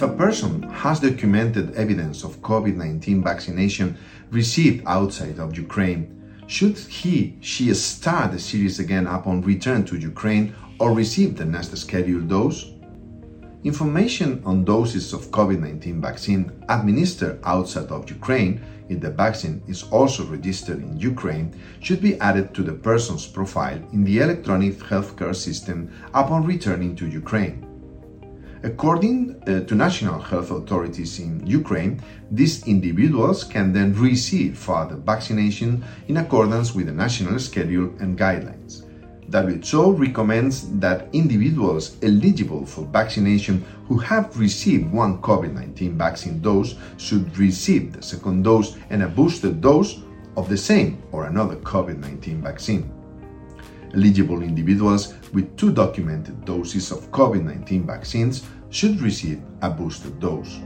If a person has documented evidence of COVID 19 vaccination received outside of Ukraine, should he she start the series again upon return to Ukraine or receive the next scheduled dose? Information on doses of COVID 19 vaccine administered outside of Ukraine, if the vaccine is also registered in Ukraine, should be added to the person's profile in the electronic healthcare system upon returning to Ukraine. According uh, to national health authorities in Ukraine, these individuals can then receive further vaccination in accordance with the national schedule and guidelines. WHO recommends that individuals eligible for vaccination who have received one COVID 19 vaccine dose should receive the second dose and a booster dose of the same or another COVID 19 vaccine. Eligible individuals with two documented doses of COVID 19 vaccines should receive a booster dose.